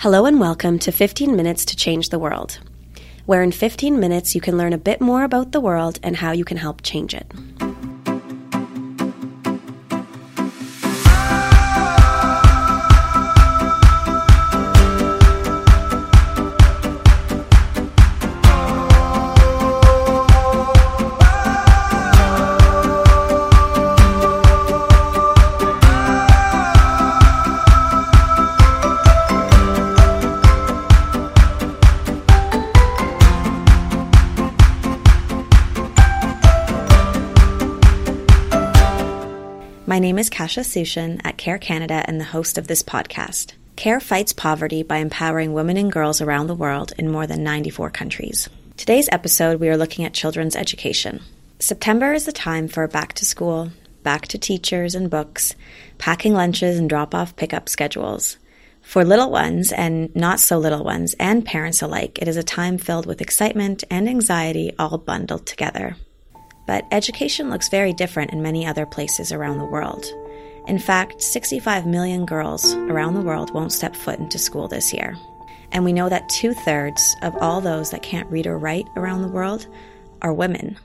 Hello and welcome to 15 Minutes to Change the World, where in 15 minutes you can learn a bit more about the world and how you can help change it. My name is Kasha Sushin at Care Canada and the host of this podcast. CARE fights poverty by empowering women and girls around the world in more than 94 countries. Today's episode, we are looking at children's education. September is the time for back to school, back to teachers and books, packing lunches and drop off pickup schedules. For little ones and not so little ones and parents alike, it is a time filled with excitement and anxiety all bundled together. But education looks very different in many other places around the world. In fact, 65 million girls around the world won't step foot into school this year. And we know that two thirds of all those that can't read or write around the world are women.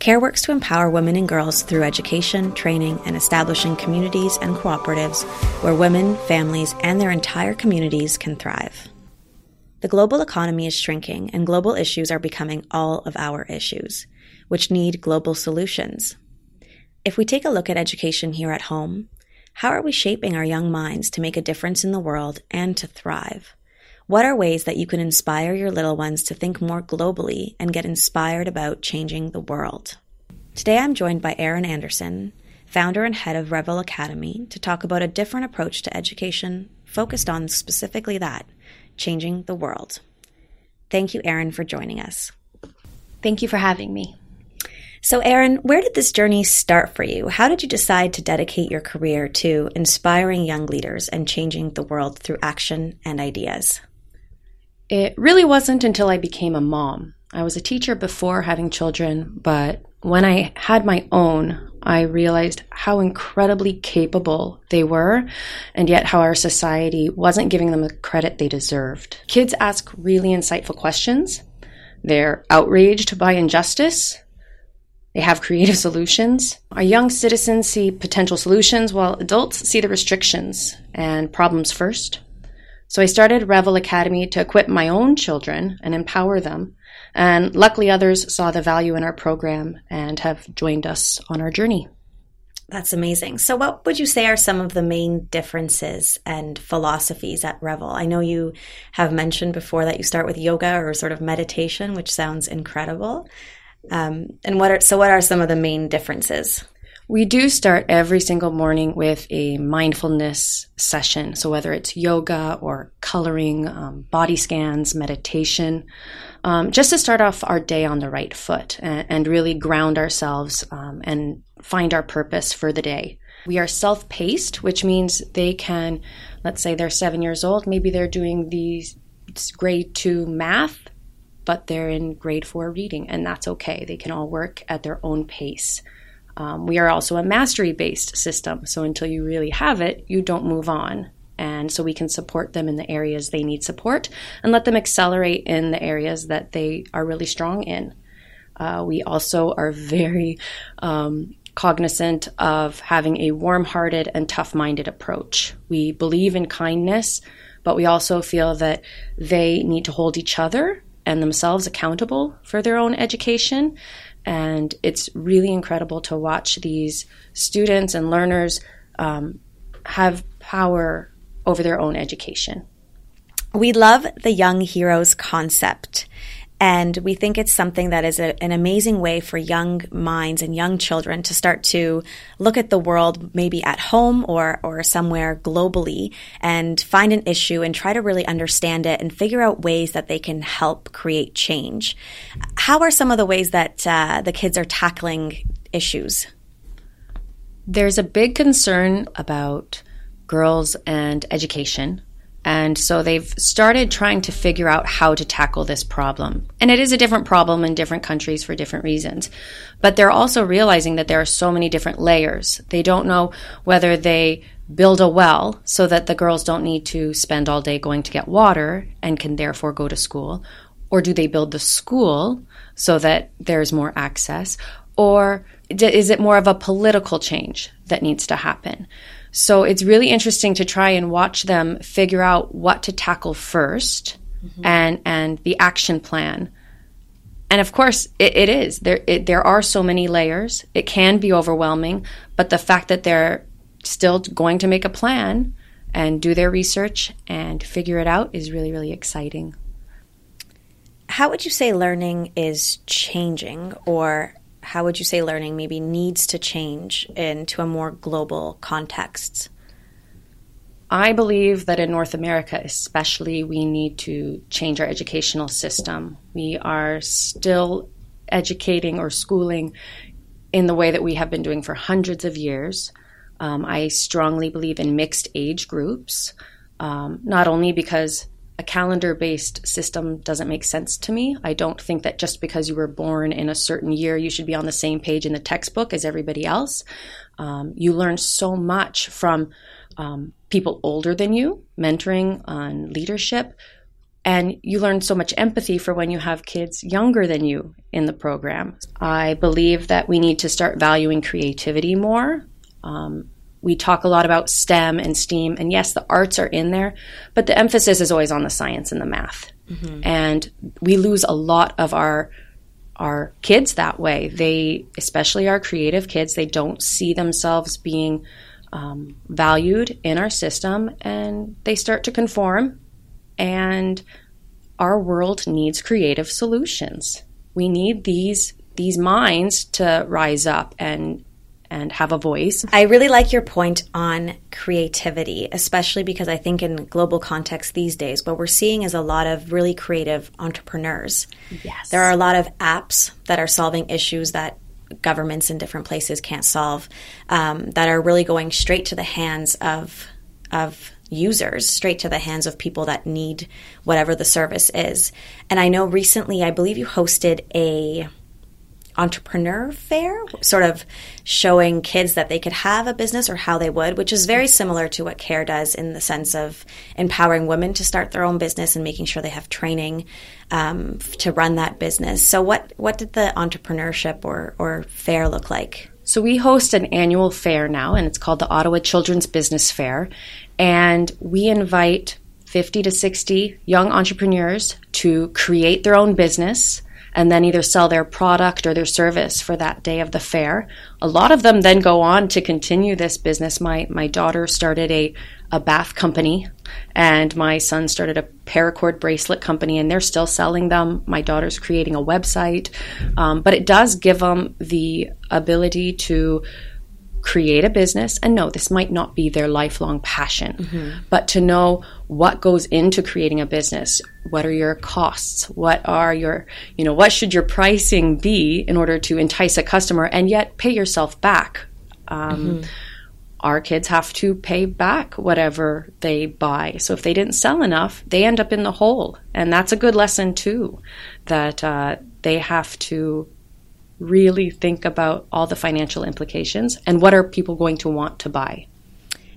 CARE works to empower women and girls through education, training, and establishing communities and cooperatives where women, families, and their entire communities can thrive. The global economy is shrinking, and global issues are becoming all of our issues which need global solutions. If we take a look at education here at home, how are we shaping our young minds to make a difference in the world and to thrive? What are ways that you can inspire your little ones to think more globally and get inspired about changing the world? Today I'm joined by Erin Anderson, founder and head of Revel Academy, to talk about a different approach to education focused on specifically that changing the world. Thank you, Erin, for joining us. Thank you for having me. So, Erin, where did this journey start for you? How did you decide to dedicate your career to inspiring young leaders and changing the world through action and ideas? It really wasn't until I became a mom. I was a teacher before having children, but when I had my own, I realized how incredibly capable they were, and yet how our society wasn't giving them the credit they deserved. Kids ask really insightful questions. They're outraged by injustice, they have creative solutions. Our young citizens see potential solutions while adults see the restrictions and problems first. So I started Revel Academy to equip my own children and empower them. And luckily, others saw the value in our program and have joined us on our journey. That's amazing. So, what would you say are some of the main differences and philosophies at Revel? I know you have mentioned before that you start with yoga or sort of meditation, which sounds incredible. Um, and what are so? What are some of the main differences? We do start every single morning with a mindfulness session. So whether it's yoga or coloring, um, body scans, meditation, um, just to start off our day on the right foot and, and really ground ourselves um, and find our purpose for the day. We are self paced, which means they can, let's say they're seven years old, maybe they're doing the grade two math but they're in grade four reading, and that's okay. They can all work at their own pace. Um, we are also a mastery based system, so until you really have it, you don't move on. And so we can support them in the areas they need support and let them accelerate in the areas that they are really strong in. Uh, we also are very um, cognizant of having a warm hearted and tough minded approach. We believe in kindness, but we also feel that they need to hold each other and themselves accountable for their own education. And it's really incredible to watch these students and learners um, have power over their own education. We love the Young Heroes concept. And we think it's something that is a, an amazing way for young minds and young children to start to look at the world maybe at home or, or somewhere globally and find an issue and try to really understand it and figure out ways that they can help create change. How are some of the ways that uh, the kids are tackling issues? There's a big concern about girls and education And so they've started trying to figure out how to tackle this problem. And it is a different problem in different countries for different reasons. But they're also realizing that there are so many different layers. They don't know whether they build a well so that the girls don't need to spend all day going to get water and can therefore go to school? Or do they build the school so that there's more access? Or is it more of a political change that needs to happen? So it's really interesting to try and watch them figure out what to tackle 1st mm-hmm. and and the action plan. And of course, it, it is there. It, there are so many layers. It can be overwhelming, but the fact that they're still going to make a plan and do their research and figure it out is really really exciting. How would you say learning is changing, or how would you say learning maybe needs to change into a more global context? I believe that in North America, especially, we need to change our educational system. We are still educating or schooling in the way that we have been doing for hundreds of years. Um, I strongly believe in mixed age groups, um, not only because a calendar based system doesn't make sense to me. I don't think that just because you were born in a certain year, you should be on the same page in the textbook as everybody else. Um, you learn so much from um, people older than you, mentoring on leadership, and you learn so much empathy for when you have kids younger than you in the program. I believe that we need to start valuing creativity more. Um, we talk a lot about STEM and STEAM, and yes, the arts are in there, but the emphasis is always on the science and the math. Mm-hmm. And we lose a lot of our our kids that way. They, especially our creative kids, they don't see themselves being um, valued in our system, and they start to conform. And our world needs creative solutions. We need these these minds to rise up and and have a voice. I really like your point on creativity, especially because I think in global context these days, what we're seeing is a lot of really creative entrepreneurs. Yes. There are a lot of apps that are solving issues that governments in different places can't solve, um, that are really going straight to the hands of of users straight to the hands of people that need whatever the service is. And I know recently, I believe you hosted a entrepreneur fair, sort of showing kids that they could have a business or how they would, which is very similar to what CARE does in the sense of empowering women to start their own business and making sure they have training um, to run that business. So, what what did the entrepreneurship or or fair look like? So we host an annual fair now, and it's called the Ottawa Children's Business Fair, and we invite 50 to 60 young entrepreneurs to create their own business and then either sell their product or their service for that day of the fair. A lot of them then go on to continue this business. My my daughter started a a bath company and my son started a paracord bracelet company and they're still selling them. My daughter's creating a website. Um, but it does give them the ability to create a business and no this might not be their lifelong passion. Mm-hmm. but to know what goes into creating a business what are your costs? What are your you know what should your pricing be in order to entice a customer and yet pay yourself back? Um, mm-hmm. our kids have to pay back whatever they buy. So if they didn't sell enough they end up in the hole. And that's a good lesson too that uh, they have to really think about all the financial implications and what are people going to want to buy.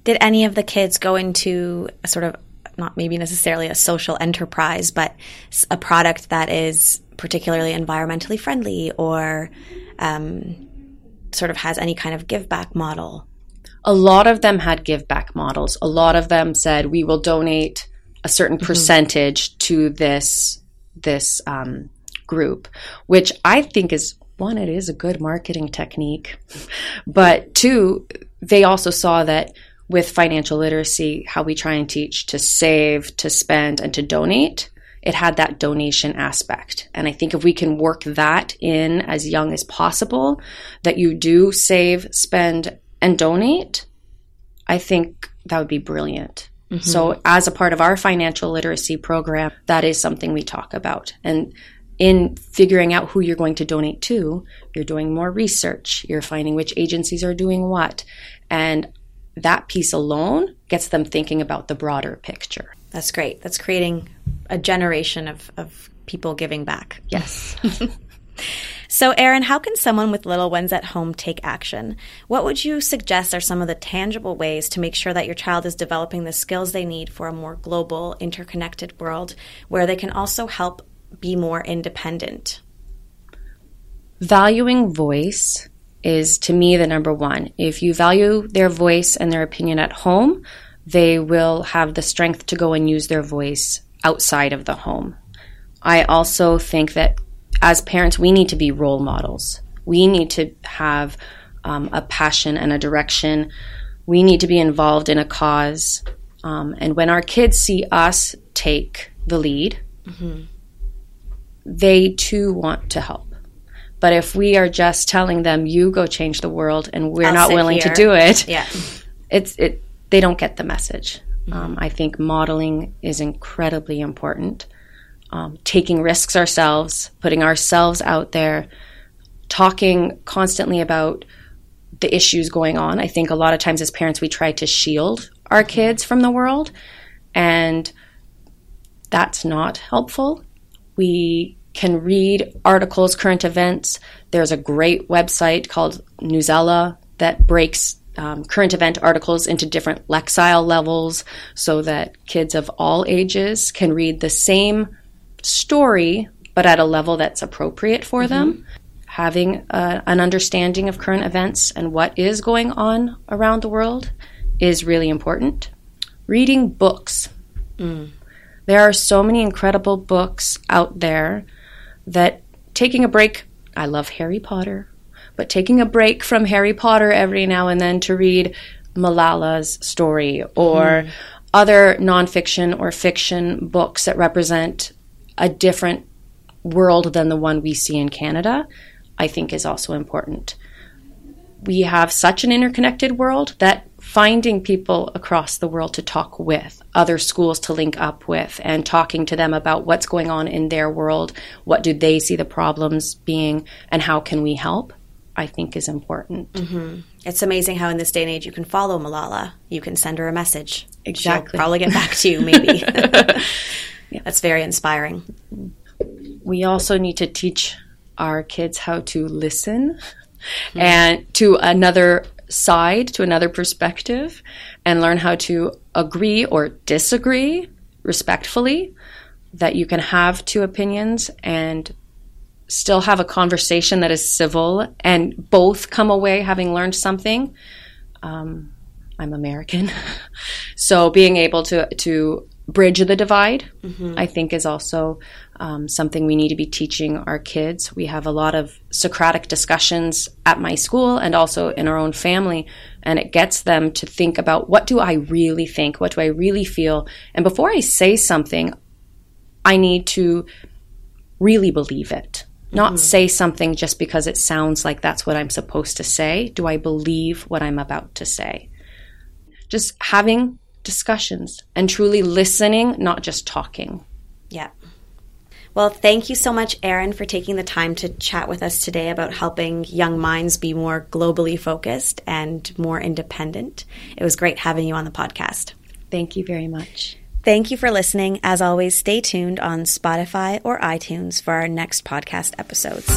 Did any of the kids go into a sort of not maybe necessarily a social enterprise, but a product that is particularly environmentally friendly or um, sort of has any kind of give back model? A lot of them had give back models. A lot of them said we will donate a certain mm-hmm. percentage to this this um, group, which I think is one, it is a good marketing technique. But two, they also saw that with financial literacy, how we try and teach to save, to spend, and to donate, it had that donation aspect. And I think if we can work that in as young as possible, that you do save, spend, and donate, I think that would be brilliant. Mm-hmm. So, as a part of our financial literacy program, that is something we talk about. And in figuring out who you're going to donate to, you're doing more research, you're finding which agencies are doing what. And that piece alone gets them thinking about the broader picture. That's great. That's creating a generation of, of people giving back. Yes. so, Erin, how can someone with little ones at home take action? What would you suggest are some of the tangible ways to make sure that your child is developing the skills they need for a more global, interconnected world where they can also help be more independent? Valuing voice is to me the number one. If you value their voice and their opinion at home, they will have the strength to go and use their voice outside of the home. I also think that as parents, we need to be role models. We need to have um, a passion and a direction. We need to be involved in a cause. Um, and when our kids see us take the lead, mm-hmm. They too want to help. But if we are just telling them, "You go change the world," and we're I'll not willing here. to do it, yeah, it's it. They don't get the message. Mm-hmm. Um, I think modeling is incredibly important. Um, taking risks ourselves, putting ourselves out there, talking constantly about the issues going on. I think a lot of times as parents, we try to shield our kids from the world, and that's not helpful. We can read articles, current events. There's a great website called Newsela that breaks um, current event articles into different lexile levels so that kids of all ages can read the same story but at a level that's appropriate for mm-hmm. them. Having a, an understanding of current events and what is going on around the world is really important. Reading books. Mm. There are so many incredible books out there that taking a break, I love Harry Potter, but taking a break from Harry Potter every now and then to read Malala's story or mm. other nonfiction or fiction books that represent a different world than the one we see in Canada, I think is also important. We have such an interconnected world that finding people across the world to talk with, other schools to link up with, and talking to them about what's going on in their world, what do they see the problems being, and how can we help, I think is important. Mm-hmm. It's amazing how in this day and age you can follow Malala. You can send her a message. Exactly. She'll probably get back to you, maybe. yeah. That's very inspiring. We also need to teach our kids how to listen mm-hmm. and to another side, to another perspective, and learn how to agree or disagree respectfully. That you can have two opinions and still have a conversation that is civil and both come away having learned something. Um, I'm American, so being able to to bridge of the divide, mm-hmm. I think, is also um, something we need to be teaching our kids. We have a lot of Socratic discussions at my school and also in our own family, and it gets them to think about what do I really think? What do I really feel? And before I say something, I need to really believe it. Not mm-hmm. say something just because it sounds like that's what I'm supposed to say. Do I believe what I'm about to say? Just having discussions and truly listening, not just talking. Yeah. Well, thank you so much, Erin, for taking the time to chat with us today about helping young minds be more globally focused and more independent. It was great having you on the podcast. Thank you very much. Thank you for listening. As always, stay tuned on Spotify or iTunes for our next podcast episodes.